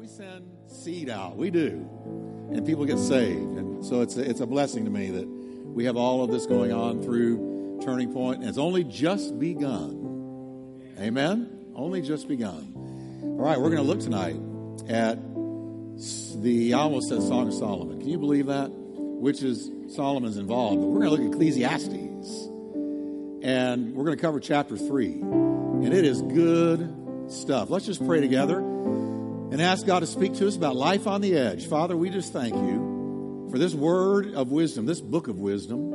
we send seed out. We do. And people get saved. And so it's a, it's a blessing to me that we have all of this going on through Turning Point, and it's only just begun. Amen? Only just begun. All right, we're going to look tonight at the, I almost said Song of Solomon. Can you believe that? Which is Solomon's involved. But we're going to look at Ecclesiastes. And we're going to cover chapter 3. And it is good stuff. Let's just pray together and ask God to speak to us about life on the edge. Father, we just thank you for this word of wisdom, this book of wisdom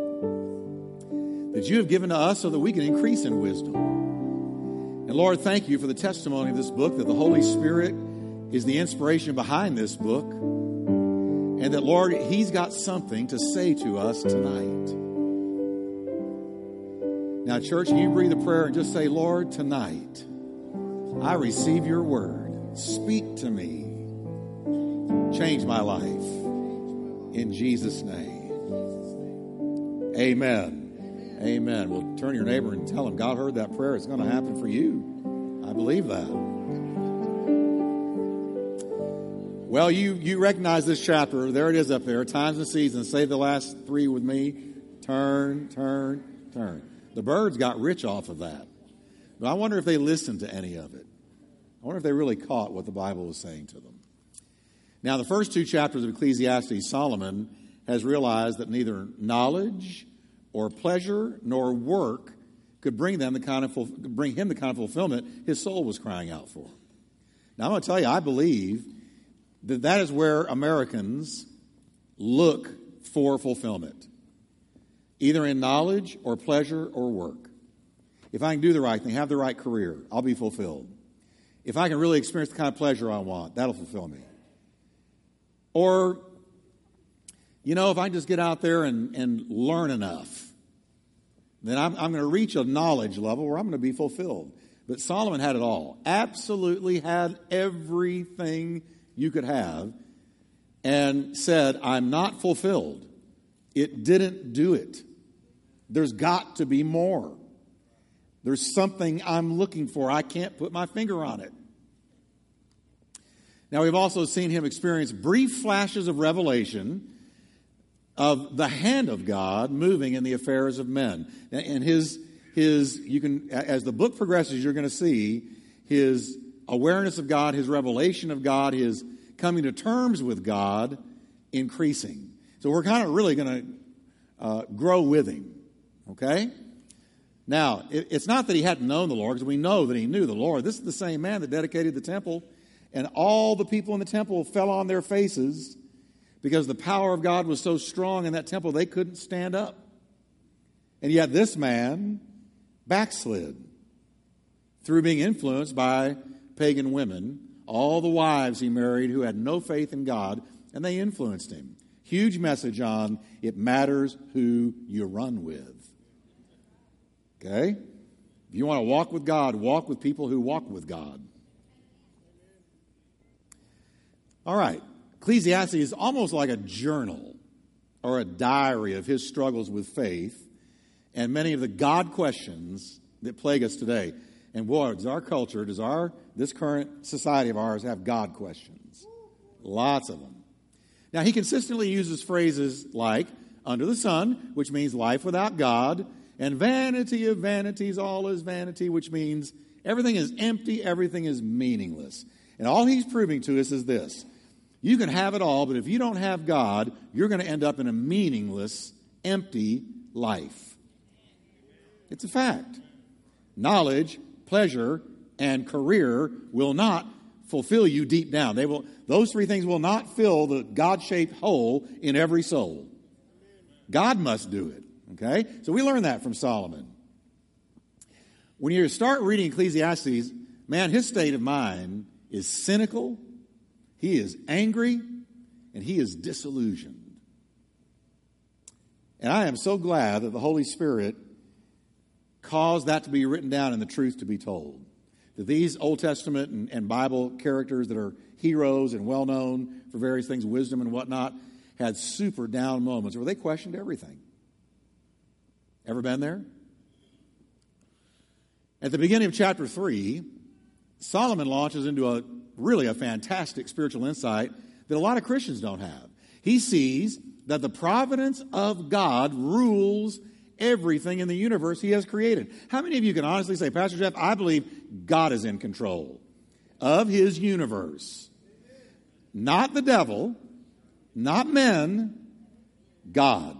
that you have given to us so that we can increase in wisdom. And Lord, thank you for the testimony of this book that the Holy Spirit is the inspiration behind this book. And that, Lord, He's got something to say to us tonight. Now, church, you breathe a prayer and just say, Lord, tonight I receive your word. Speak to me. Change my life. In Jesus' name. Amen. Amen. Well, turn your neighbor and tell him God heard that prayer. It's going to happen for you. I believe that. Well, you, you recognize this chapter. There it is up there. Times and seasons. Say the last three with me. Turn, turn, turn. The Byrds got rich off of that. But I wonder if they listened to any of it. I wonder if they really caught what the Bible was saying to them. Now, the first two chapters of Ecclesiastes, Solomon has realized that neither knowledge or pleasure nor work could bring them the kind of bring him the kind of fulfillment his soul was crying out for. Now, I'm going to tell you, I believe that that is where Americans look for fulfillment, either in knowledge or pleasure or work. If I can do the right thing, have the right career, I'll be fulfilled. If I can really experience the kind of pleasure I want, that'll fulfill me. Or, you know, if I just get out there and, and learn enough, then I'm, I'm going to reach a knowledge level where I'm going to be fulfilled. But Solomon had it all. Absolutely had everything you could have and said, I'm not fulfilled. It didn't do it. There's got to be more. There's something I'm looking for. I can't put my finger on it. Now, we've also seen him experience brief flashes of revelation of the hand of God moving in the affairs of men. And his, his, you can, as the book progresses, you're going to see his awareness of God, his revelation of God, his coming to terms with God increasing. So we're kind of really going to uh, grow with him. Okay? Now, it, it's not that he hadn't known the Lord, because we know that he knew the Lord. This is the same man that dedicated the temple, and all the people in the temple fell on their faces because the power of God was so strong in that temple they couldn't stand up. And yet, this man backslid through being influenced by pagan women, all the wives he married who had no faith in God, and they influenced him. Huge message on it matters who you run with. Okay? If you want to walk with God, walk with people who walk with God. All right. Ecclesiastes is almost like a journal or a diary of his struggles with faith and many of the God questions that plague us today. And boy, does our culture, does our this current society of ours have God questions? Lots of them. Now he consistently uses phrases like under the sun, which means life without God, and vanity of vanities, all is vanity, which means everything is empty, everything is meaningless. And all he's proving to us is this you can have it all, but if you don't have God, you're going to end up in a meaningless, empty life. It's a fact. Knowledge, pleasure, and career will not fulfill you deep down. They will, those three things will not fill the God shaped hole in every soul. God must do it. Okay? So we learn that from Solomon. When you start reading Ecclesiastes, man, his state of mind is cynical he is angry and he is disillusioned. And I am so glad that the Holy Spirit caused that to be written down and the truth to be told. That these Old Testament and, and Bible characters that are heroes and well known for various things, wisdom and whatnot, had super down moments where they questioned everything. Ever been there? At the beginning of chapter 3, Solomon launches into a really a fantastic spiritual insight that a lot of Christians don't have. He sees that the providence of God rules everything in the universe he has created. How many of you can honestly say, Pastor Jeff, I believe God is in control of his universe? Not the devil, not men, God.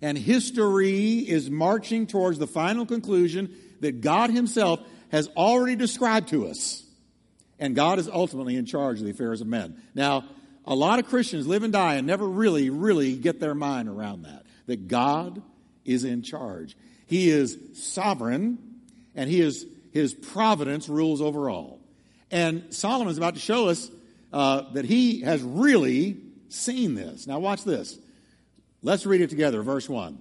And history is marching towards the final conclusion that God himself has already described to us. And God is ultimately in charge of the affairs of men. Now, a lot of Christians live and die and never really, really get their mind around that. That God is in charge. He is sovereign and he is, his providence rules over all. And Solomon is about to show us uh, that he has really seen this. Now, watch this. Let's read it together. Verse 1.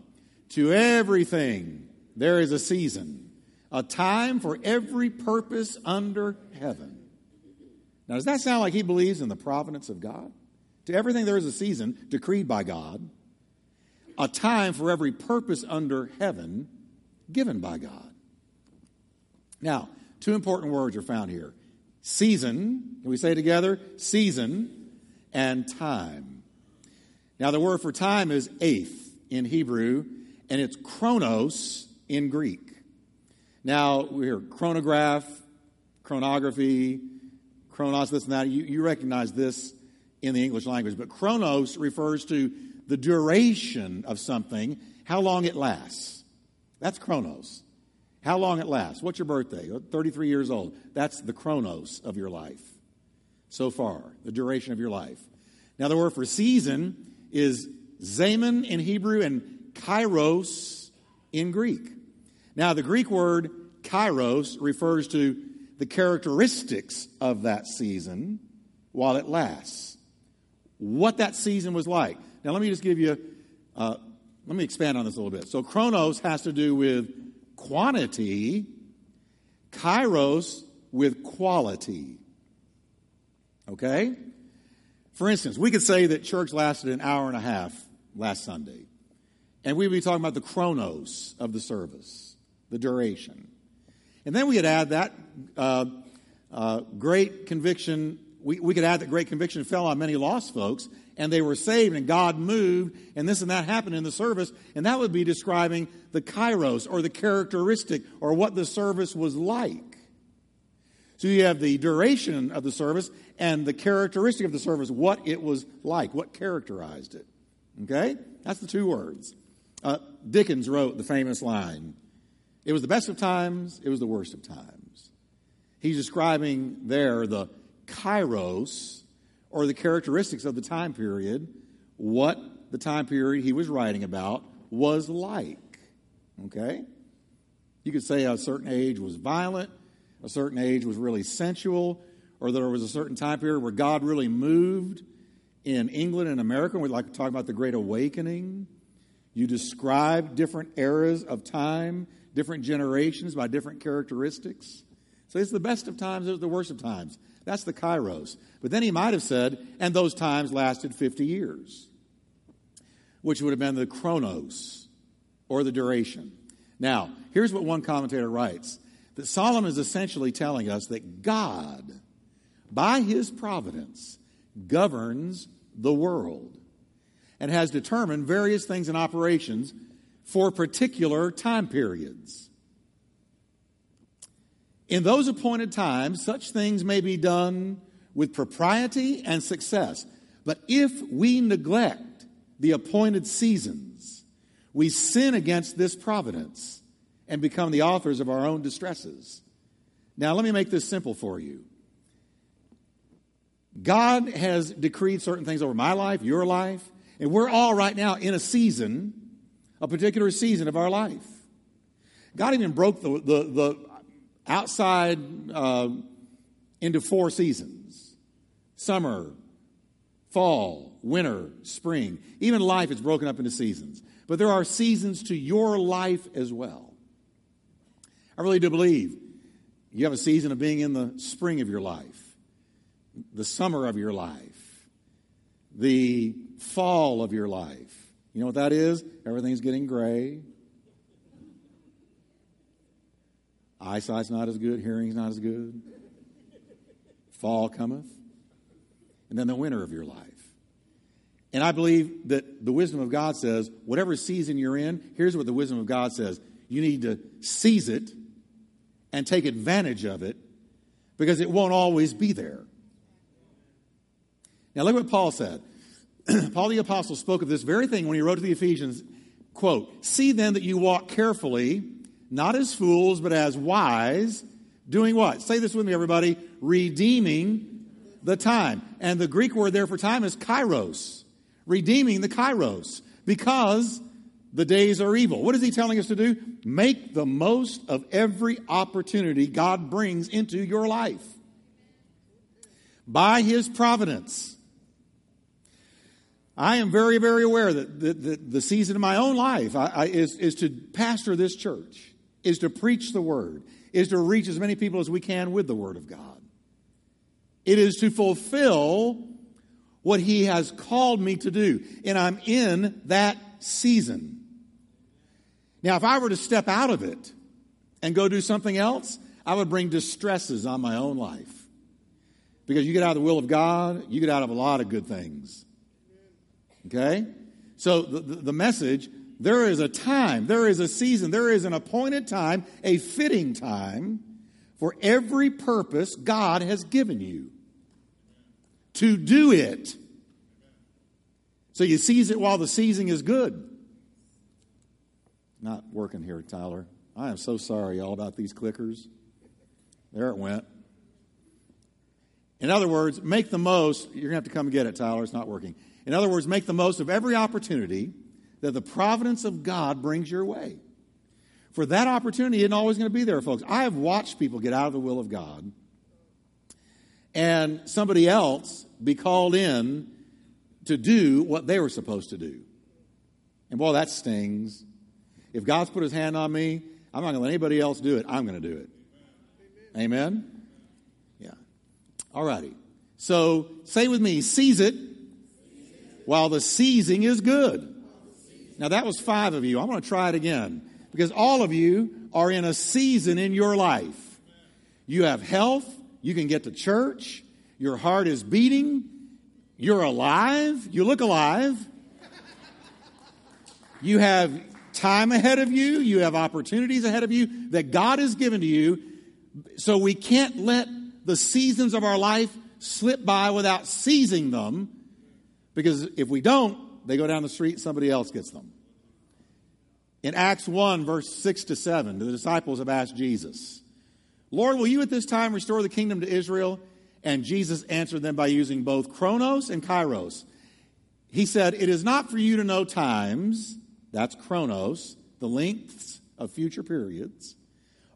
To everything there is a season, a time for every purpose under heaven. Now, does that sound like he believes in the providence of God? To everything there is a season decreed by God, a time for every purpose under heaven given by God. Now, two important words are found here season, can we say together? Season and time. Now, the word for time is eighth in Hebrew, and it's chronos in Greek. Now, we hear chronograph, chronography, chronos, this and that. You, you recognize this in the English language, but chronos refers to the duration of something, how long it lasts. That's chronos. How long it lasts. What's your birthday? 33 years old. That's the chronos of your life so far, the duration of your life. Now, the word for season is zaman in Hebrew and kairos in Greek. Now, the Greek word kairos refers to the characteristics of that season while it lasts. What that season was like. Now, let me just give you, uh, let me expand on this a little bit. So, chronos has to do with quantity, kairos with quality. Okay? For instance, we could say that church lasted an hour and a half last Sunday, and we'd be talking about the chronos of the service, the duration. And then we could add that uh, uh, great conviction, we, we could add that great conviction fell on many lost folks, and they were saved, and God moved, and this and that happened in the service, and that would be describing the kairos, or the characteristic, or what the service was like. So you have the duration of the service and the characteristic of the service, what it was like, what characterized it. Okay? That's the two words. Uh, Dickens wrote the famous line it was the best of times, it was the worst of times. He's describing there the kairos, or the characteristics of the time period, what the time period he was writing about was like. Okay? You could say a certain age was violent, a certain age was really sensual, or there was a certain time period where God really moved in England and America. We'd like to talk about the Great Awakening. You describe different eras of time different generations by different characteristics. So it's the best of times, it's the worst of times. That's the kairos. But then he might have said, and those times lasted 50 years, which would have been the chronos or the duration. Now, here's what one commentator writes that Solomon is essentially telling us that God, by his providence, governs the world and has determined various things and operations for particular time periods. In those appointed times, such things may be done with propriety and success. But if we neglect the appointed seasons, we sin against this providence and become the authors of our own distresses. Now, let me make this simple for you. God has decreed certain things over my life, your life, and we're all right now in a season a particular season of our life. God even broke the, the, the outside uh, into four seasons summer, fall, winter, spring. Even life is broken up into seasons. But there are seasons to your life as well. I really do believe you have a season of being in the spring of your life, the summer of your life, the fall of your life you know what that is? Everything's getting gray. Eyesight's not as good, hearing's not as good. fall cometh, and then the winter of your life. And I believe that the wisdom of God says, whatever season you're in, here's what the wisdom of God says you need to seize it and take advantage of it because it won't always be there. Now, look what Paul said. Paul the Apostle spoke of this very thing when he wrote to the Ephesians quote, See then that you walk carefully, not as fools, but as wise, doing what? Say this with me, everybody. Redeeming the time. And the Greek word there for time is kairos. Redeeming the kairos. Because the days are evil. What is he telling us to do? Make the most of every opportunity God brings into your life. By his providence. I am very, very aware that the, the, the season of my own life I, I, is, is to pastor this church, is to preach the word, is to reach as many people as we can with the word of God. It is to fulfill what he has called me to do. And I'm in that season. Now, if I were to step out of it and go do something else, I would bring distresses on my own life. Because you get out of the will of God, you get out of a lot of good things. Okay? So the, the message there is a time, there is a season, there is an appointed time, a fitting time for every purpose God has given you to do it. So you seize it while the seizing is good. Not working here, Tyler. I am so sorry, y'all, about these clickers. There it went. In other words, make the most. You're going to have to come get it, Tyler. It's not working. In other words, make the most of every opportunity that the providence of God brings your way. For that opportunity isn't always going to be there, folks. I have watched people get out of the will of God and somebody else be called in to do what they were supposed to do. And boy, that stings. If God's put his hand on me, I'm not going to let anybody else do it. I'm going to do it. Amen? Yeah. All righty. So say with me, seize it while the seizing is good. Now that was five of you. I'm going to try it again because all of you are in a season in your life. You have health. You can get to church. Your heart is beating. You're alive. You look alive. You have time ahead of you. You have opportunities ahead of you that God has given to you. So we can't let the seasons of our life slip by without seizing them because if we don't, they go down the street, somebody else gets them. In Acts 1, verse 6 to 7, the disciples have asked Jesus, Lord, will you at this time restore the kingdom to Israel? And Jesus answered them by using both chronos and kairos. He said, It is not for you to know times, that's chronos, the lengths of future periods,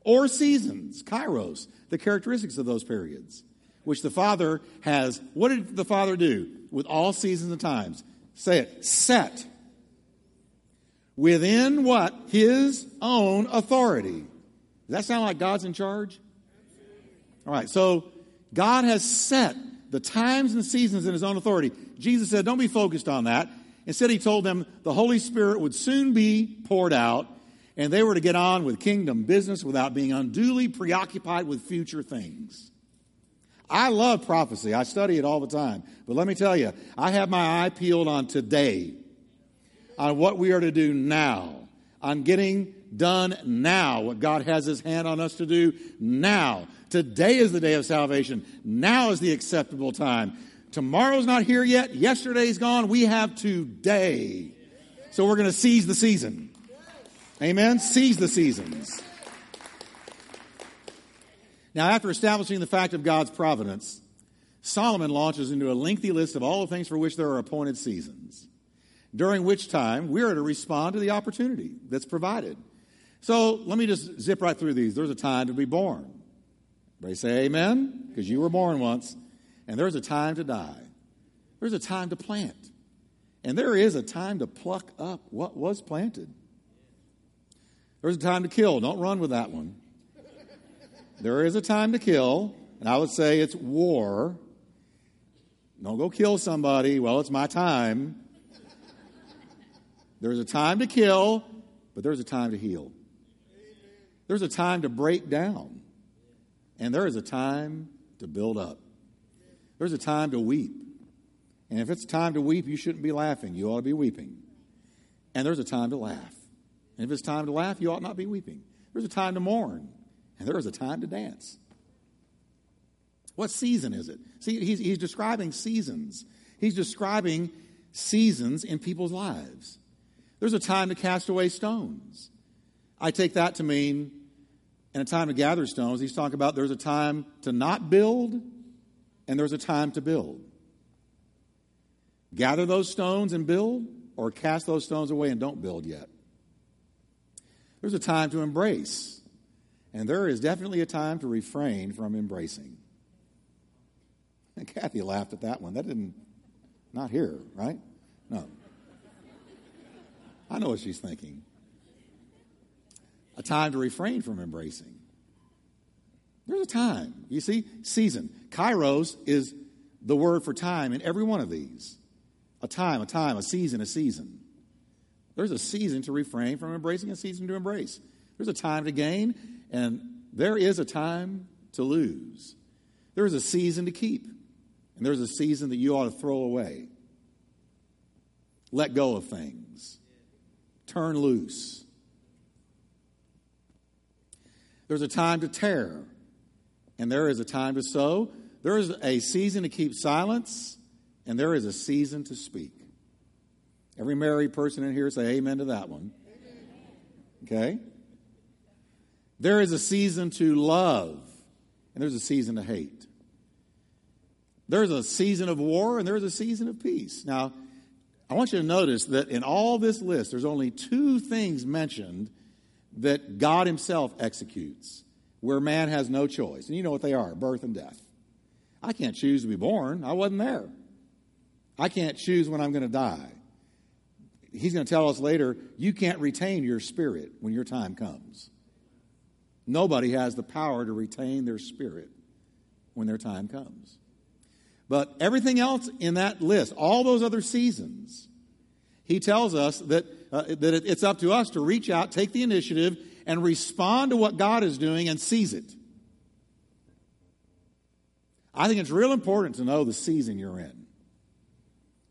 or seasons, kairos, the characteristics of those periods, which the Father has. What did the Father do with all seasons and times? Say it, set within what? His own authority. Does that sound like God's in charge? All right, so God has set the times and seasons in His own authority. Jesus said, Don't be focused on that. Instead, He told them the Holy Spirit would soon be poured out, and they were to get on with kingdom business without being unduly preoccupied with future things. I love prophecy. I study it all the time. But let me tell you, I have my eye peeled on today, on what we are to do now, on getting done now, what God has His hand on us to do now. Today is the day of salvation. Now is the acceptable time. Tomorrow's not here yet. Yesterday's gone. We have today. So we're going to seize the season. Amen? Seize the seasons. Now, after establishing the fact of God's providence, Solomon launches into a lengthy list of all the things for which there are appointed seasons, during which time we are to respond to the opportunity that's provided. So let me just zip right through these. There's a time to be born. Everybody say amen, because you were born once. And there's a time to die. There's a time to plant. And there is a time to pluck up what was planted. There's a time to kill. Don't run with that one. There is a time to kill, and I would say it's war. Don't go kill somebody. Well, it's my time. There's a time to kill, but there's a time to heal. There's a time to break down, and there is a time to build up. There's a time to weep. And if it's time to weep, you shouldn't be laughing. You ought to be weeping. And there's a time to laugh. And if it's time to laugh, you ought not be weeping. There's a time to mourn. And there is a time to dance. What season is it? See, he's, he's describing seasons. He's describing seasons in people's lives. There's a time to cast away stones. I take that to mean, in a time to gather stones, he's talking about there's a time to not build and there's a time to build. Gather those stones and build, or cast those stones away and don't build yet. There's a time to embrace, and there is definitely a time to refrain from embracing. And Kathy laughed at that one. That didn't, not here, right? No. I know what she's thinking. A time to refrain from embracing. There's a time. You see, season. Kairos is the word for time in every one of these. A time, a time, a season, a season. There's a season to refrain from embracing, a season to embrace. There's a time to gain, and there is a time to lose. There's a season to keep, and there's a season that you ought to throw away. Let go of things, turn loose. There's a time to tear, and there is a time to sow. There is a season to keep silence, and there is a season to speak. Every married person in here say amen to that one. Okay? There is a season to love, and there's a season to hate. There's a season of war, and there's a season of peace. Now, I want you to notice that in all this list, there's only two things mentioned that God Himself executes, where man has no choice. And you know what they are birth and death. I can't choose to be born, I wasn't there. I can't choose when I'm going to die. He's going to tell us later, you can't retain your spirit when your time comes. Nobody has the power to retain their spirit when their time comes. But everything else in that list, all those other seasons, he tells us that, uh, that it's up to us to reach out, take the initiative, and respond to what God is doing and seize it. I think it's real important to know the season you're in.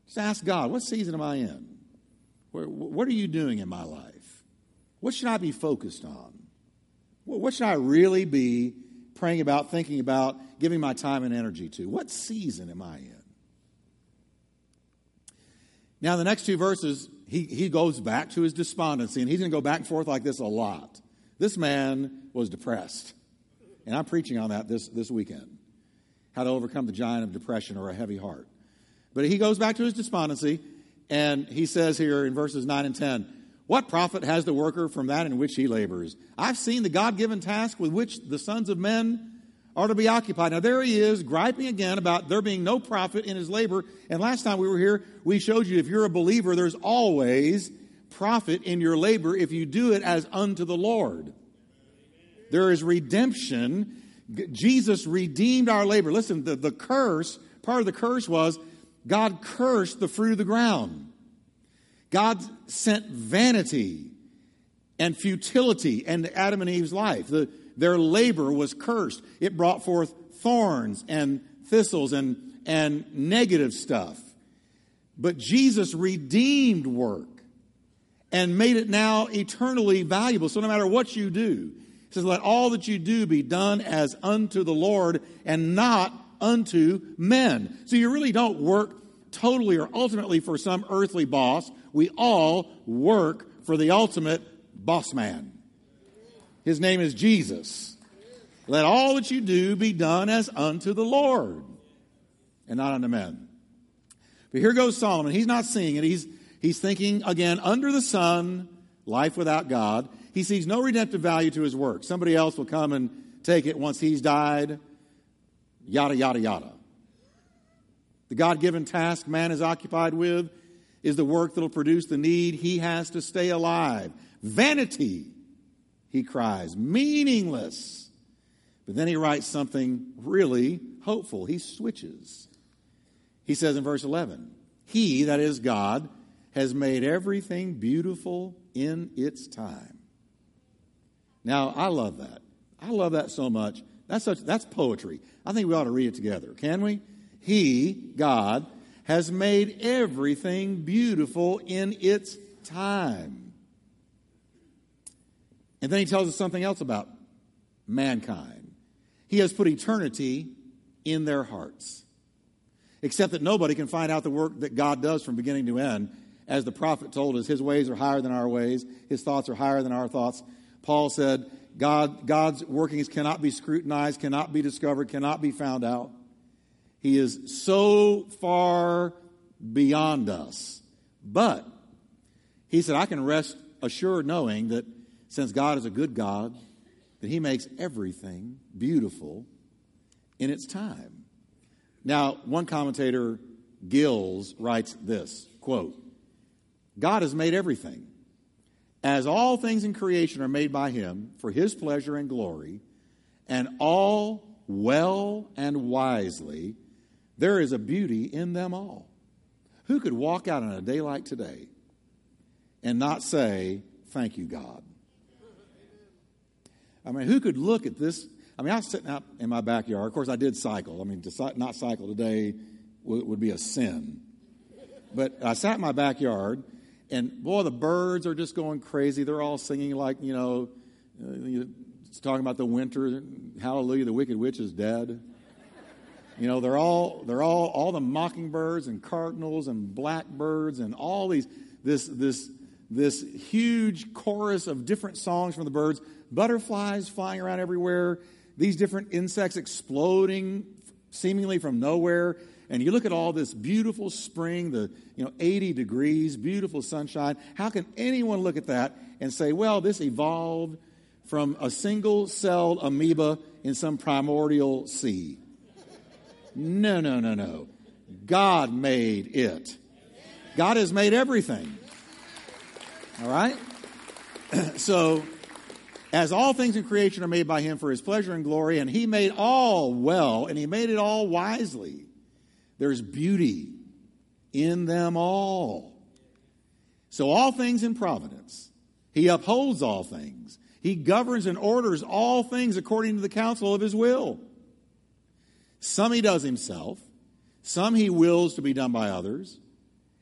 Just ask God, what season am I in? what are you doing in my life? What should I be focused on? What should I really be praying about, thinking about, giving my time and energy to? What season am I in? Now, the next two verses, he, he goes back to his despondency, and he's going to go back and forth like this a lot. This man was depressed. And I'm preaching on that this, this weekend how to overcome the giant of depression or a heavy heart. But he goes back to his despondency, and he says here in verses 9 and 10 What profit has the worker from that in which he labors? I've seen the God given task with which the sons of men are to be occupied. Now, there he is, griping again about there being no profit in his labor. And last time we were here, we showed you if you're a believer, there's always profit in your labor if you do it as unto the Lord. There is redemption. Jesus redeemed our labor. Listen, the, the curse, part of the curse was God cursed the fruit of the ground. God sent vanity and futility into Adam and Eve's life. The, their labor was cursed. It brought forth thorns and thistles and, and negative stuff. But Jesus redeemed work and made it now eternally valuable. So no matter what you do, he says, let all that you do be done as unto the Lord and not unto men. So you really don't work totally or ultimately for some earthly boss. We all work for the ultimate boss man. His name is Jesus. Let all that you do be done as unto the Lord and not unto men. But here goes Solomon. He's not seeing it. He's, he's thinking again, under the sun, life without God. He sees no redemptive value to his work. Somebody else will come and take it once he's died. Yada, yada, yada. The God given task man is occupied with is the work that will produce the need he has to stay alive. Vanity he cries, meaningless. But then he writes something really hopeful. He switches. He says in verse 11, He, that is God, has made everything beautiful in its time. Now, I love that. I love that so much. That's, such, that's poetry. I think we ought to read it together. Can we? He, God, has made everything beautiful in its time. And then he tells us something else about mankind. He has put eternity in their hearts. Except that nobody can find out the work that God does from beginning to end. As the prophet told us, his ways are higher than our ways, his thoughts are higher than our thoughts. Paul said, God, God's workings cannot be scrutinized, cannot be discovered, cannot be found out. He is so far beyond us. But he said, I can rest assured knowing that since God is a good God, that he makes everything beautiful in its time. Now, one commentator, Gill's, writes this quote, God has made everything. As all things in creation are made by him for his pleasure and glory, and all well and wisely, there is a beauty in them all. Who could walk out on a day like today and not say, Thank you, God? I mean, who could look at this? I mean, I was sitting out in my backyard. Of course, I did cycle. I mean, to not cycle today would be a sin. But I sat in my backyard and boy, the birds are just going crazy. They're all singing like, you know, uh, it's talking about the winter. Hallelujah, the wicked witch is dead. You know, they're all they're all all the mockingbirds and cardinals and blackbirds and all these this this this huge chorus of different songs from the birds, butterflies flying around everywhere, these different insects exploding seemingly from nowhere and you look at all this beautiful spring, the you know 80 degrees, beautiful sunshine. How can anyone look at that and say, well, this evolved from a single celled amoeba in some primordial sea? No, no, no, no. God made it. God has made everything. All right? so, as all things in creation are made by him for his pleasure and glory, and he made all well, and he made it all wisely. There's beauty in them all. So, all things in providence. He upholds all things. He governs and orders all things according to the counsel of his will. Some he does himself, some he wills to be done by others,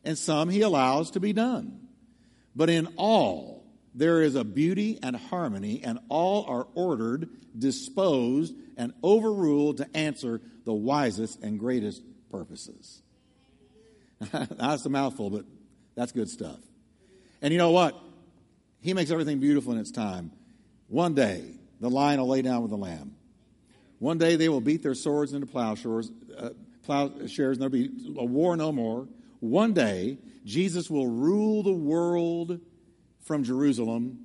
and some he allows to be done. But in all, there is a beauty and harmony, and all are ordered, disposed, and overruled to answer the wisest and greatest purposes. that's a mouthful, but that's good stuff. And you know what? He makes everything beautiful in its time. One day, the lion will lay down with the lamb. One day, they will beat their swords into plowshares, uh, plowshares, and there'll be a war no more. One day, Jesus will rule the world from Jerusalem,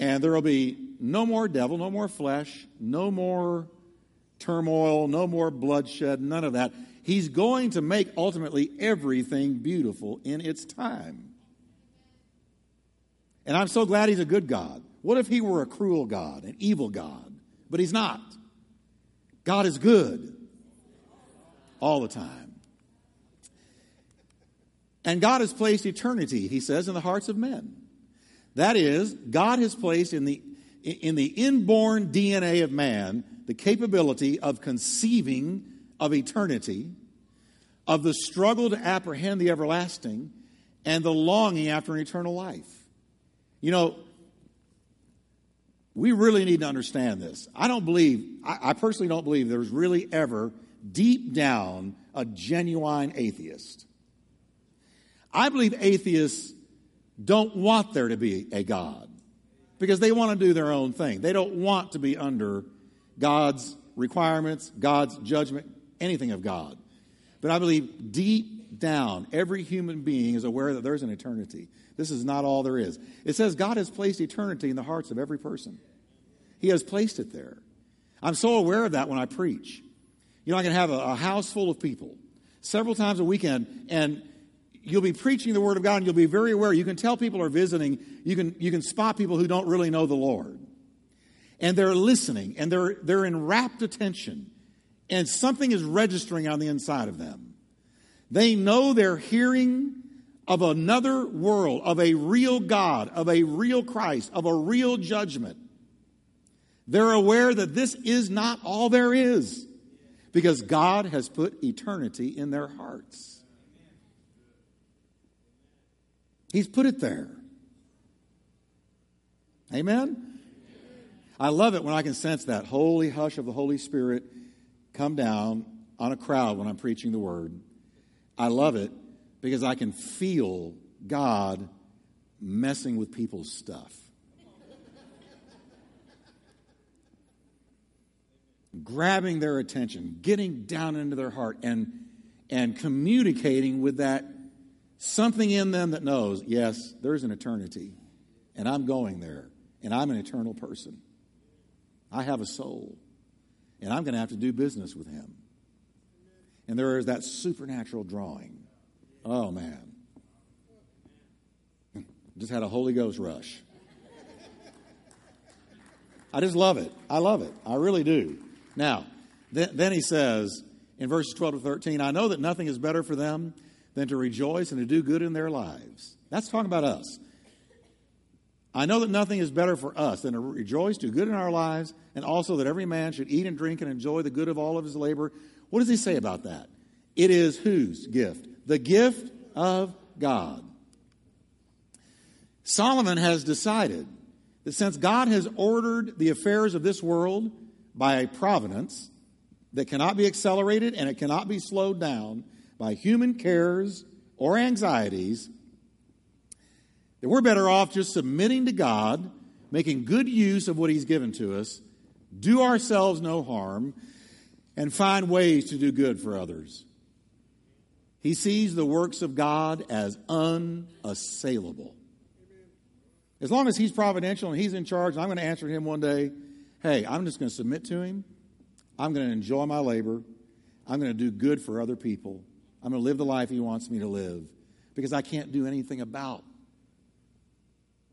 and there will be no more devil, no more flesh, no more turmoil, no more bloodshed, none of that. He's going to make ultimately everything beautiful in its time. And I'm so glad he's a good God. What if he were a cruel God, an evil God? But he's not. God is good all the time. And God has placed eternity, he says, in the hearts of men. That is, God has placed in the, in the inborn DNA of man the capability of conceiving of eternity, of the struggle to apprehend the everlasting, and the longing after an eternal life. You know, we really need to understand this. I don't believe, I, I personally don't believe there's really ever deep down a genuine atheist. I believe atheists don't want there to be a God because they want to do their own thing. They don't want to be under God's requirements, God's judgment, anything of God. But I believe deep down, every human being is aware that there's an eternity. This is not all there is. It says God has placed eternity in the hearts of every person, He has placed it there. I'm so aware of that when I preach. You know, I can have a, a house full of people several times a weekend, and you'll be preaching the Word of God, and you'll be very aware. You can tell people are visiting, you can, you can spot people who don't really know the Lord. And they're listening, and they're, they're in rapt attention and something is registering on the inside of them. They know they're hearing of another world, of a real God, of a real Christ, of a real judgment. They're aware that this is not all there is. because God has put eternity in their hearts. He's put it there. Amen? I love it when I can sense that holy hush of the Holy Spirit come down on a crowd when I'm preaching the word. I love it because I can feel God messing with people's stuff. Grabbing their attention, getting down into their heart, and, and communicating with that something in them that knows, yes, there's an eternity, and I'm going there, and I'm an eternal person. I have a soul, and I'm going to have to do business with him. And there is that supernatural drawing. Oh, man. Just had a Holy Ghost rush. I just love it. I love it. I really do. Now, then, then he says in verses 12 to 13, I know that nothing is better for them than to rejoice and to do good in their lives. That's talking about us. I know that nothing is better for us than to rejoice, do good in our lives, and also that every man should eat and drink and enjoy the good of all of his labor. What does he say about that? It is whose gift? The gift of God. Solomon has decided that since God has ordered the affairs of this world by a providence that cannot be accelerated and it cannot be slowed down by human cares or anxieties, that we're better off just submitting to God, making good use of what He's given to us, do ourselves no harm, and find ways to do good for others. He sees the works of God as unassailable. As long as He's providential and He's in charge, I'm going to answer Him one day, hey, I'm just going to submit to Him. I'm going to enjoy my labor. I'm going to do good for other people. I'm going to live the life He wants me to live because I can't do anything about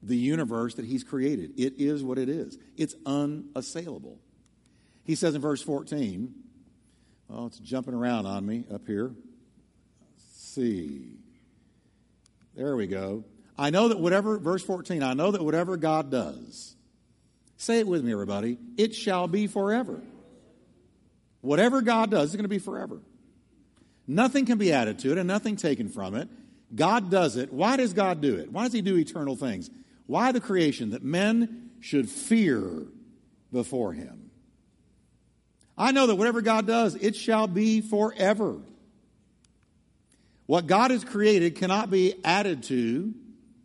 the universe that He's created. It is what it is, it's unassailable. He says in verse 14, oh, it's jumping around on me up here. Let's see. There we go. I know that whatever, verse 14, I know that whatever God does, say it with me, everybody, it shall be forever. Whatever God does is going to be forever. Nothing can be added to it and nothing taken from it. God does it. Why does God do it? Why does He do eternal things? Why the creation? That men should fear before him. I know that whatever God does, it shall be forever. What God has created cannot be added to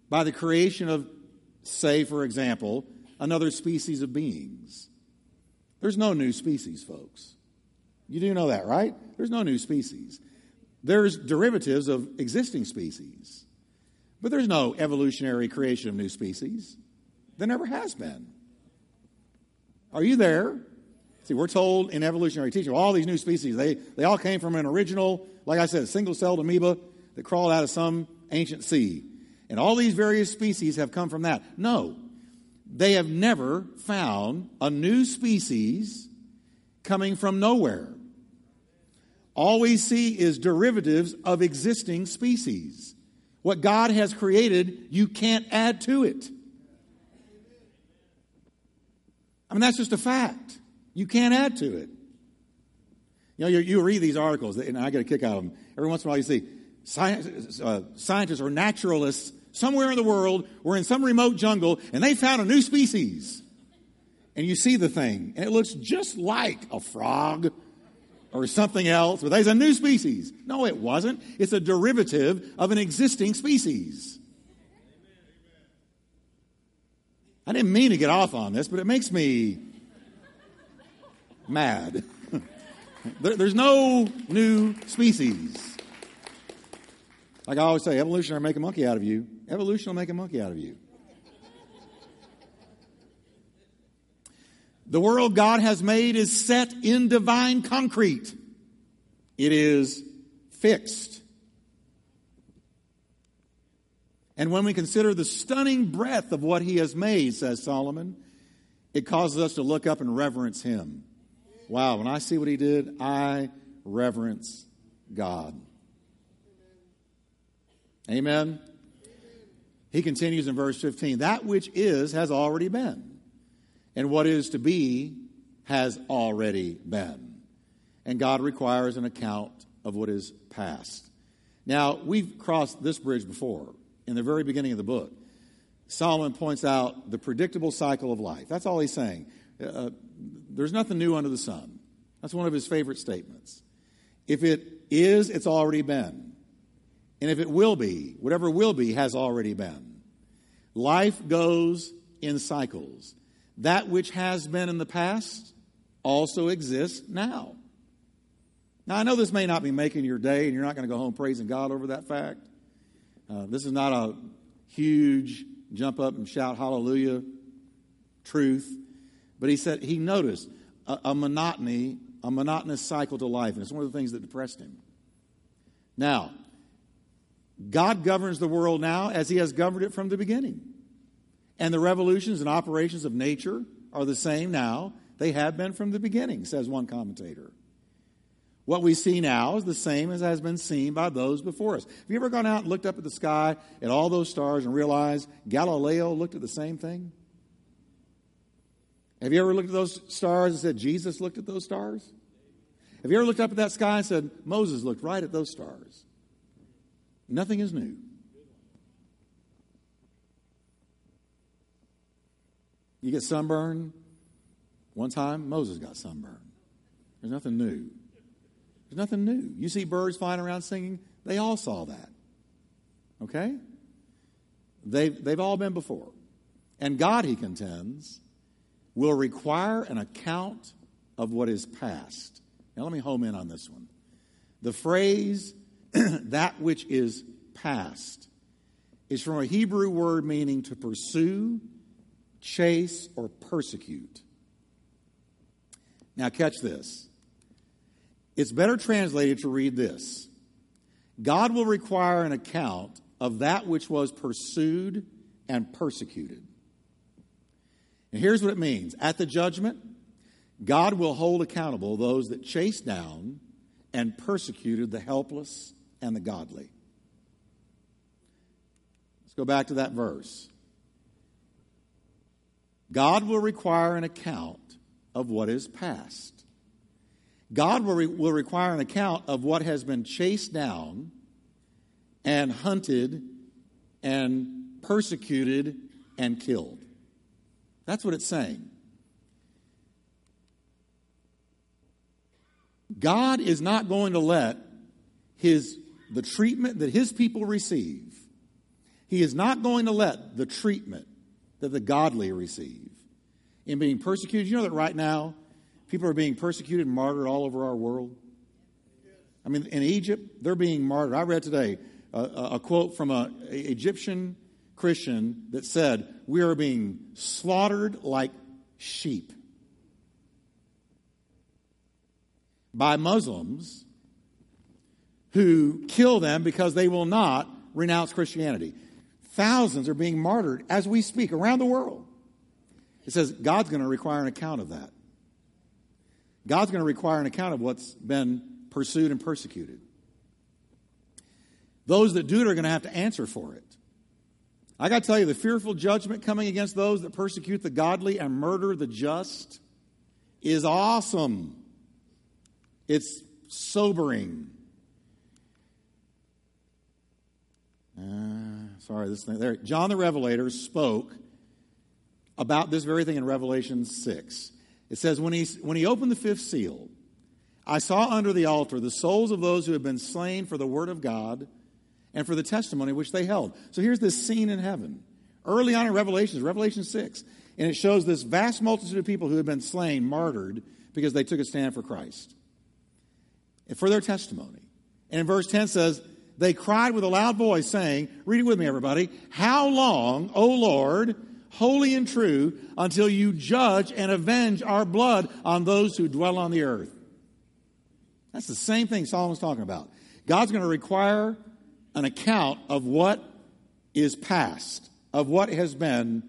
by the creation of, say, for example, another species of beings. There's no new species, folks. You do know that, right? There's no new species. There's derivatives of existing species. But there's no evolutionary creation of new species. There never has been. Are you there? See, we're told in evolutionary teaching, all these new species, they, they all came from an original, like I said, single celled amoeba that crawled out of some ancient sea. And all these various species have come from that. No, they have never found a new species coming from nowhere. All we see is derivatives of existing species. What God has created, you can't add to it. I mean, that's just a fact. You can't add to it. You know, you, you read these articles, and I get a kick out of them. Every once in a while, you see science, uh, scientists or naturalists somewhere in the world were in some remote jungle, and they found a new species. And you see the thing, and it looks just like a frog or something else, but there's a new species. No, it wasn't. It's a derivative of an existing species. I didn't mean to get off on this, but it makes me mad. there, there's no new species. Like I always say, evolution will make a monkey out of you. Evolution will make a monkey out of you. The world God has made is set in divine concrete. It is fixed. And when we consider the stunning breadth of what he has made, says Solomon, it causes us to look up and reverence him. Wow, when I see what he did, I reverence God. Amen. He continues in verse 15 that which is has already been and what is to be has already been. and God requires an account of what is past. Now, we've crossed this bridge before in the very beginning of the book. Solomon points out the predictable cycle of life. That's all he's saying. Uh, there's nothing new under the sun. That's one of his favorite statements. If it is, it's already been. And if it will be, whatever will be has already been. Life goes in cycles. That which has been in the past also exists now. Now, I know this may not be making your day, and you're not going to go home praising God over that fact. Uh, this is not a huge jump up and shout hallelujah truth. But he said he noticed a, a monotony, a monotonous cycle to life, and it's one of the things that depressed him. Now, God governs the world now as he has governed it from the beginning. And the revolutions and operations of nature are the same now they have been from the beginning, says one commentator. What we see now is the same as has been seen by those before us. Have you ever gone out and looked up at the sky at all those stars and realized Galileo looked at the same thing? Have you ever looked at those stars and said Jesus looked at those stars? Have you ever looked up at that sky and said Moses looked right at those stars? Nothing is new. You get sunburned. One time, Moses got sunburned. There's nothing new. There's nothing new. You see birds flying around singing, they all saw that. Okay? They've, they've all been before. And God, he contends, will require an account of what is past. Now, let me home in on this one. The phrase, that which is past, is from a Hebrew word meaning to pursue, chase, or persecute. Now, catch this. It's better translated to read this God will require an account of that which was pursued and persecuted. And here's what it means at the judgment, God will hold accountable those that chased down and persecuted the helpless and the godly. Let's go back to that verse. God will require an account of what is past. God will, re- will require an account of what has been chased down and hunted and persecuted and killed. That's what it's saying. God is not going to let his the treatment that his people receive. He is not going to let the treatment that the godly receive in being persecuted. You know that right now People are being persecuted and martyred all over our world. I mean, in Egypt, they're being martyred. I read today a, a quote from an Egyptian Christian that said, We are being slaughtered like sheep by Muslims who kill them because they will not renounce Christianity. Thousands are being martyred as we speak around the world. It says God's going to require an account of that. God's going to require an account of what's been pursued and persecuted. Those that do it are going to have to answer for it. I got to tell you, the fearful judgment coming against those that persecute the godly and murder the just is awesome. It's sobering. Uh, sorry, this thing there. John the Revelator spoke about this very thing in Revelation 6. It says, when he, when he opened the fifth seal, I saw under the altar the souls of those who had been slain for the word of God and for the testimony which they held. So here's this scene in heaven. Early on in Revelation, Revelation 6, and it shows this vast multitude of people who had been slain, martyred, because they took a stand for Christ and for their testimony. And in verse 10 says, They cried with a loud voice, saying, Read it with me, everybody. How long, O Lord, holy and true, until you judge and avenge our blood on those who dwell on the earth. That's the same thing Solomon's talking about. God's going to require an account of what is past, of what has been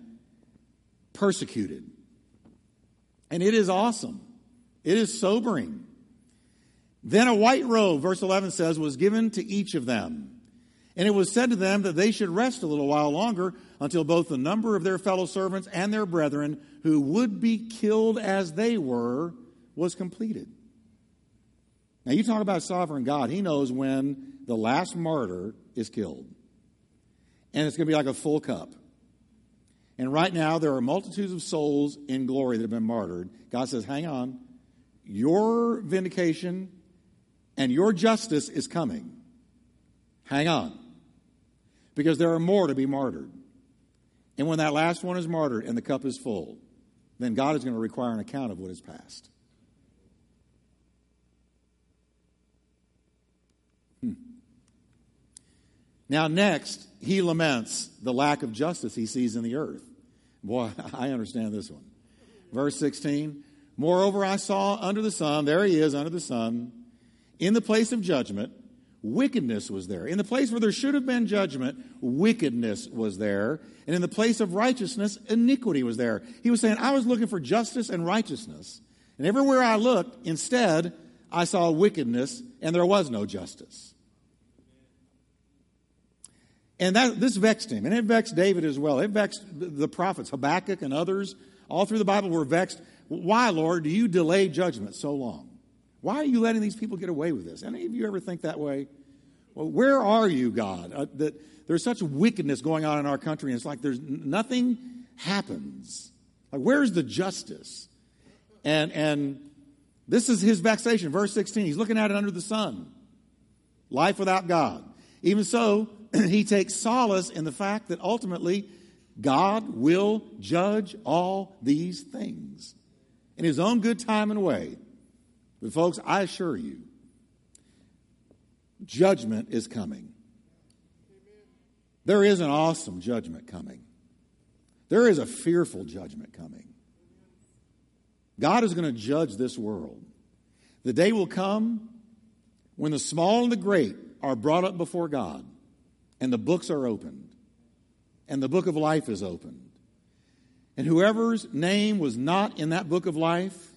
persecuted. And it is awesome. It is sobering. Then a white robe, verse 11 says, was given to each of them. And it was said to them that they should rest a little while longer until both the number of their fellow servants and their brethren who would be killed as they were was completed. Now, you talk about sovereign God. He knows when the last martyr is killed. And it's going to be like a full cup. And right now, there are multitudes of souls in glory that have been martyred. God says, hang on. Your vindication and your justice is coming. Hang on. Because there are more to be martyred. And when that last one is martyred and the cup is full, then God is going to require an account of what is past. Now, next, he laments the lack of justice he sees in the earth. Boy, I understand this one. Verse 16 Moreover, I saw under the sun, there he is under the sun, in the place of judgment, wickedness was there. In the place where there should have been judgment, wickedness was there. And in the place of righteousness, iniquity was there. He was saying, I was looking for justice and righteousness. And everywhere I looked, instead, I saw wickedness and there was no justice. And that, this vexed him, and it vexed David as well. It vexed the prophets, Habakkuk and others, all through the Bible were vexed. Why, Lord, do you delay judgment so long? Why are you letting these people get away with this? Any of you ever think that way? Well, where are you, God? Uh, that there's such wickedness going on in our country, and it's like there's nothing happens. Like, where's the justice? And and this is his vexation. Verse 16. He's looking at it under the sun. Life without God. Even so, he takes solace in the fact that ultimately God will judge all these things in his own good time and way. But, folks, I assure you, judgment is coming. There is an awesome judgment coming. There is a fearful judgment coming. God is going to judge this world. The day will come when the small and the great are brought up before God and the books are opened, and the book of life is opened. And whoever's name was not in that book of life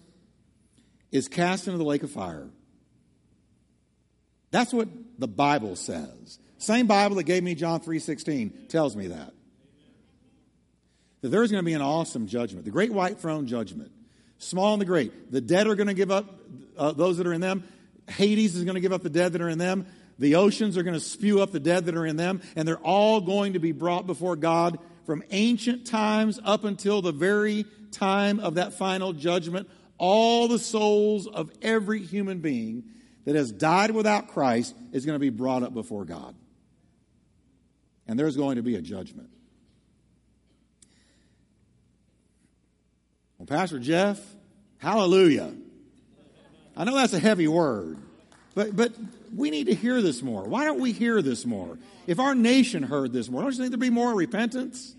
is cast into the lake of fire. That's what the Bible says. Same Bible that gave me John 3:16 tells me that. That there's going to be an awesome judgment, the great white throne judgment. Small and the great. The dead are going to give up uh, those that are in them. Hades is going to give up the dead that are in them. The oceans are going to spew up the dead that are in them, and they're all going to be brought before God from ancient times up until the very time of that final judgment. All the souls of every human being that has died without Christ is going to be brought up before God. And there's going to be a judgment. Well, Pastor Jeff, hallelujah. I know that's a heavy word, but, but we need to hear this more. Why don't we hear this more? If our nation heard this more, don't you think there'd be more repentance?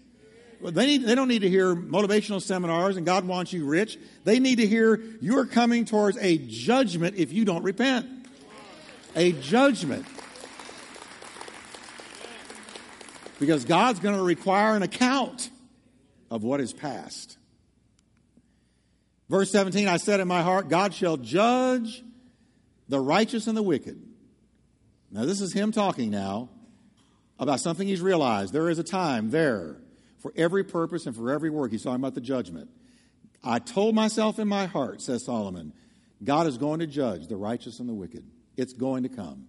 They, need, they don't need to hear motivational seminars and God wants you rich. They need to hear you're coming towards a judgment if you don't repent. A judgment. Because God's going to require an account of what is past. Verse 17, I said in my heart, God shall judge the righteous and the wicked. Now, this is him talking now about something he's realized. There is a time there for every purpose and for every work. He's talking about the judgment. I told myself in my heart, says Solomon, God is going to judge the righteous and the wicked. It's going to come.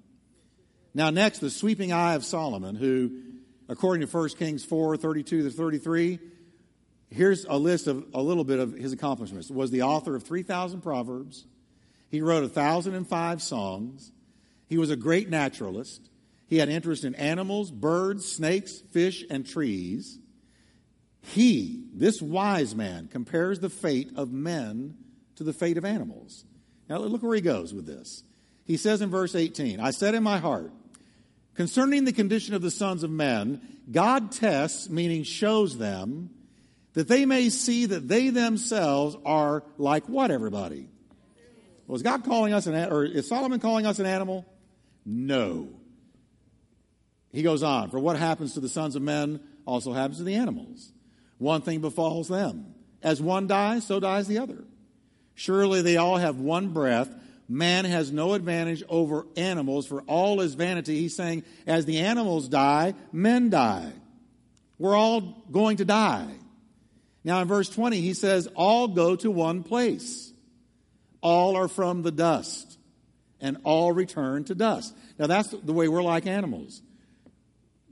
Now, next, the sweeping eye of Solomon, who, according to 1 Kings 4 32 to 33, here's a list of a little bit of his accomplishments. Was the author of 3,000 Proverbs. He wrote 1,005 songs. He was a great naturalist. He had interest in animals, birds, snakes, fish, and trees. He, this wise man, compares the fate of men to the fate of animals. Now, look where he goes with this. He says in verse 18, I said in my heart, concerning the condition of the sons of men, God tests, meaning shows them, that they may see that they themselves are like what, everybody? Was God calling us an, or is Solomon calling us an animal? No. He goes on, for what happens to the sons of men also happens to the animals. One thing befalls them. As one dies, so dies the other. Surely they all have one breath. Man has no advantage over animals, for all is vanity. He's saying, as the animals die, men die. We're all going to die. Now in verse 20, he says, all go to one place. All are from the dust and all return to dust. Now, that's the way we're like animals.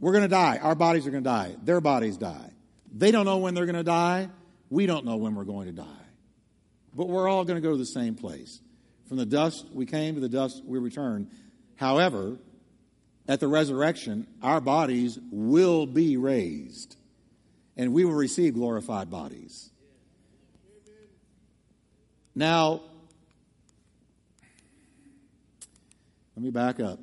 We're going to die. Our bodies are going to die. Their bodies die. They don't know when they're going to die. We don't know when we're going to die. But we're all going to go to the same place. From the dust we came, to the dust we return. However, at the resurrection, our bodies will be raised, and we will receive glorified bodies. Now, let me back up.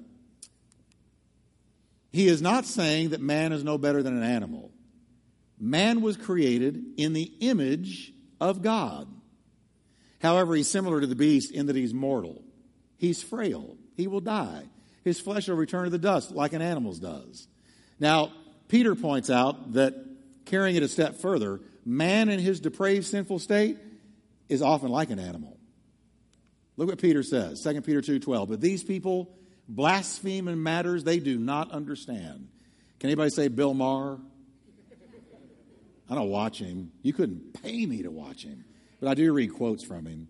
He is not saying that man is no better than an animal. Man was created in the image of God. However, he's similar to the beast in that he's mortal. He's frail. He will die. His flesh will return to the dust like an animal's does. Now, Peter points out that carrying it a step further, man in his depraved sinful state is often like an animal. Look what Peter says, 2 Peter 2:12. But these people blaspheme in matters they do not understand. Can anybody say Bill Maher? I don't watch him. You couldn't pay me to watch him. But I do read quotes from him.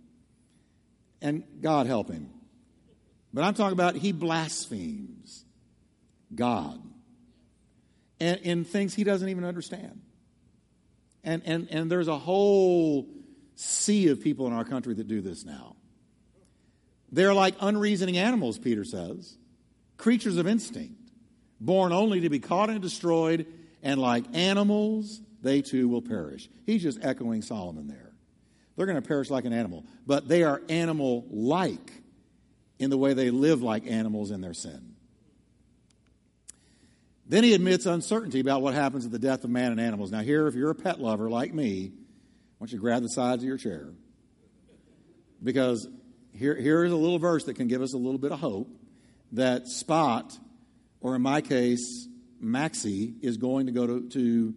And God help him. But I'm talking about he blasphemes God and in things he doesn't even understand. And, and, and there's a whole sea of people in our country that do this now. They're like unreasoning animals, Peter says, creatures of instinct, born only to be caught and destroyed, and like animals, they too will perish. He's just echoing Solomon there. They're going to perish like an animal, but they are animal like in the way they live like animals in their sin. Then he admits uncertainty about what happens at the death of man and animals. Now, here, if you're a pet lover like me, I want you to grab the sides of your chair because here, here is a little verse that can give us a little bit of hope that Spot, or in my case, Maxie, is going to go to, to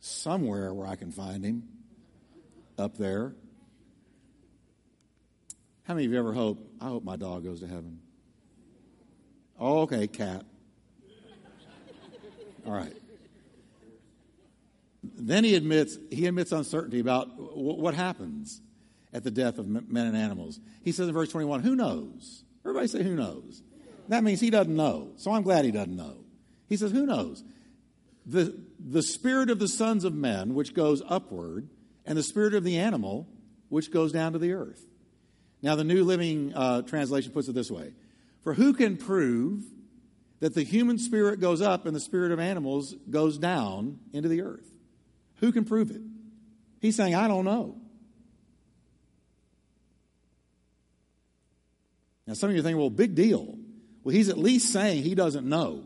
somewhere where I can find him up there. How many of you ever hope, I hope my dog goes to heaven? Oh, okay, cat. All right. Then he admits he admits uncertainty about what happens at the death of men and animals. He says in verse 21, Who knows? Everybody say, Who knows? That means he doesn't know. So I'm glad he doesn't know. He says, Who knows? The, the spirit of the sons of men, which goes upward, and the spirit of the animal, which goes down to the earth. Now, the New Living uh, Translation puts it this way For who can prove that the human spirit goes up and the spirit of animals goes down into the earth? Who can prove it? He's saying, I don't know. Now, some of you are thinking, well, big deal. Well, he's at least saying he doesn't know.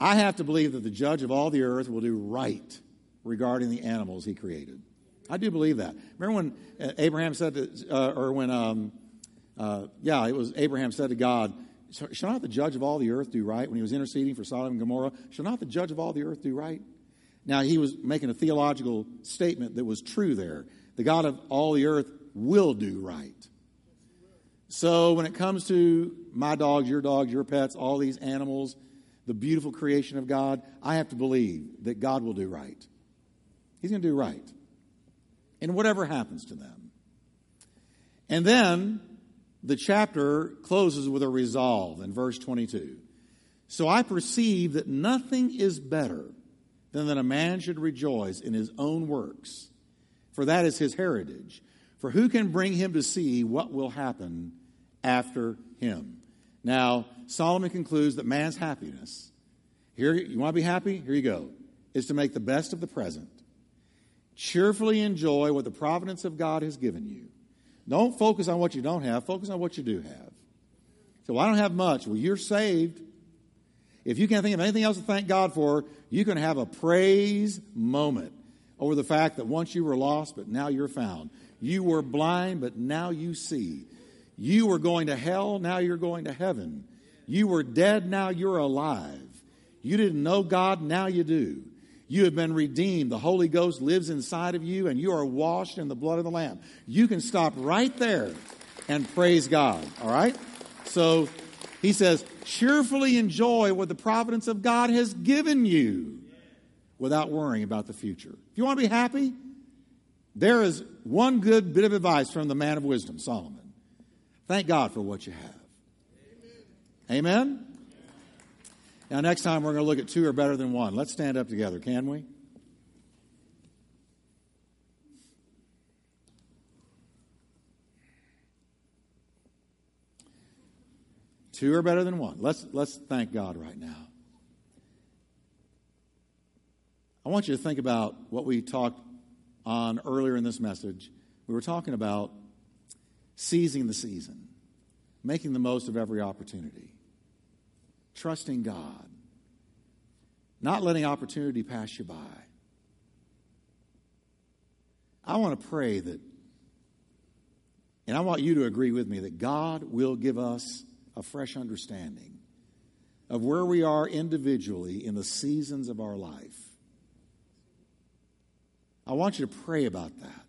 I have to believe that the judge of all the earth will do right regarding the animals he created. I do believe that. Remember when uh, Abraham said, to, uh, or when, um, uh, yeah, it was Abraham said to God, Shall not the judge of all the earth do right? When he was interceding for Sodom and Gomorrah, shall not the judge of all the earth do right? Now, he was making a theological statement that was true there. The God of all the earth will do right. So when it comes to my dogs, your dogs, your pets, all these animals, the beautiful creation of God, I have to believe that God will do right. He's going to do right. And whatever happens to them. And then the chapter closes with a resolve in verse 22. So I perceive that nothing is better than that a man should rejoice in his own works, for that is his heritage. For who can bring him to see what will happen after him? Now, Solomon concludes that man's happiness, here, you want to be happy? Here you go, is to make the best of the present. Cheerfully enjoy what the providence of God has given you. Don't focus on what you don't have, focus on what you do have. So, well, I don't have much. Well, you're saved. If you can't think of anything else to thank God for, you can have a praise moment over the fact that once you were lost, but now you're found. You were blind, but now you see. You were going to hell, now you're going to heaven. You were dead, now you're alive. You didn't know God, now you do. You have been redeemed. The Holy Ghost lives inside of you, and you are washed in the blood of the Lamb. You can stop right there and praise God, all right? So he says, cheerfully enjoy what the providence of God has given you without worrying about the future. If you want to be happy, There is one good bit of advice from the man of wisdom, Solomon. Thank God for what you have. Amen? Amen? Now, next time we're going to look at two are better than one. Let's stand up together, can we? Two are better than one. Let's, let's thank God right now. I want you to think about what we talked on earlier in this message. We were talking about seizing the season, making the most of every opportunity, trusting God, not letting opportunity pass you by. I want to pray that, and I want you to agree with me, that God will give us a fresh understanding of where we are individually in the seasons of our life. I want you to pray about that.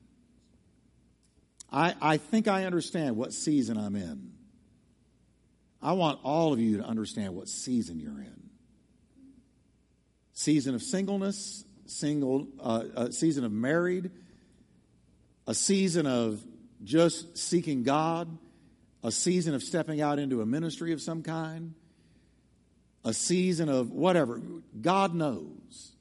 I, I think I understand what season I'm in. I want all of you to understand what season you're in. Season of singleness, single, uh, a season of married, a season of just seeking God, a season of stepping out into a ministry of some kind, a season of whatever. God knows.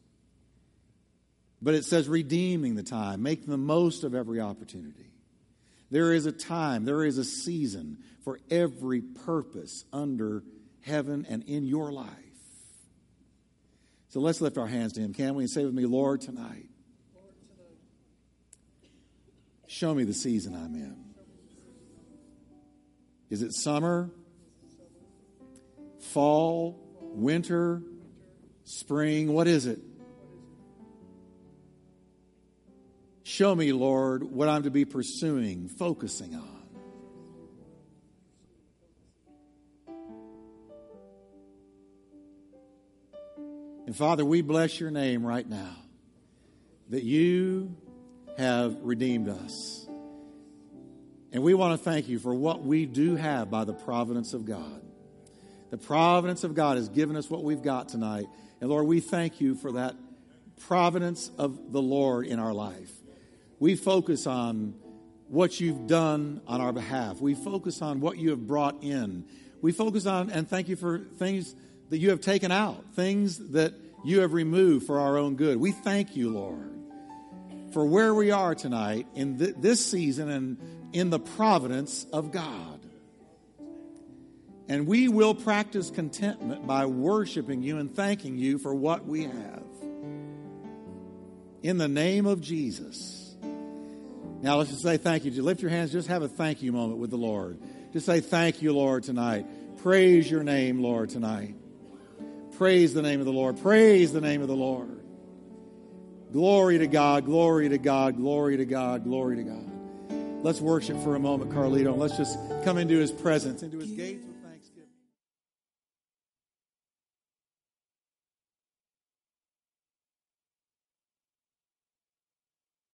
But it says redeeming the time, making the most of every opportunity. There is a time, there is a season for every purpose under heaven and in your life. So let's lift our hands to Him, can we? And say with me, Lord, tonight, show me the season I'm in. Is it summer, fall, winter, spring? What is it? Show me, Lord, what I'm to be pursuing, focusing on. And Father, we bless your name right now that you have redeemed us. And we want to thank you for what we do have by the providence of God. The providence of God has given us what we've got tonight. And Lord, we thank you for that providence of the Lord in our life. We focus on what you've done on our behalf. We focus on what you have brought in. We focus on and thank you for things that you have taken out, things that you have removed for our own good. We thank you, Lord, for where we are tonight in th- this season and in the providence of God. And we will practice contentment by worshiping you and thanking you for what we have. In the name of Jesus. Now let's just say thank you. Just lift your hands, just have a thank you moment with the Lord. Just say thank you, Lord, tonight. Praise your name, Lord, tonight. Praise the name of the Lord. Praise the name of the Lord. Glory to God, glory to God, glory to God, glory to God. Let's worship for a moment, Carlito. Let's just come into his presence, into his gates.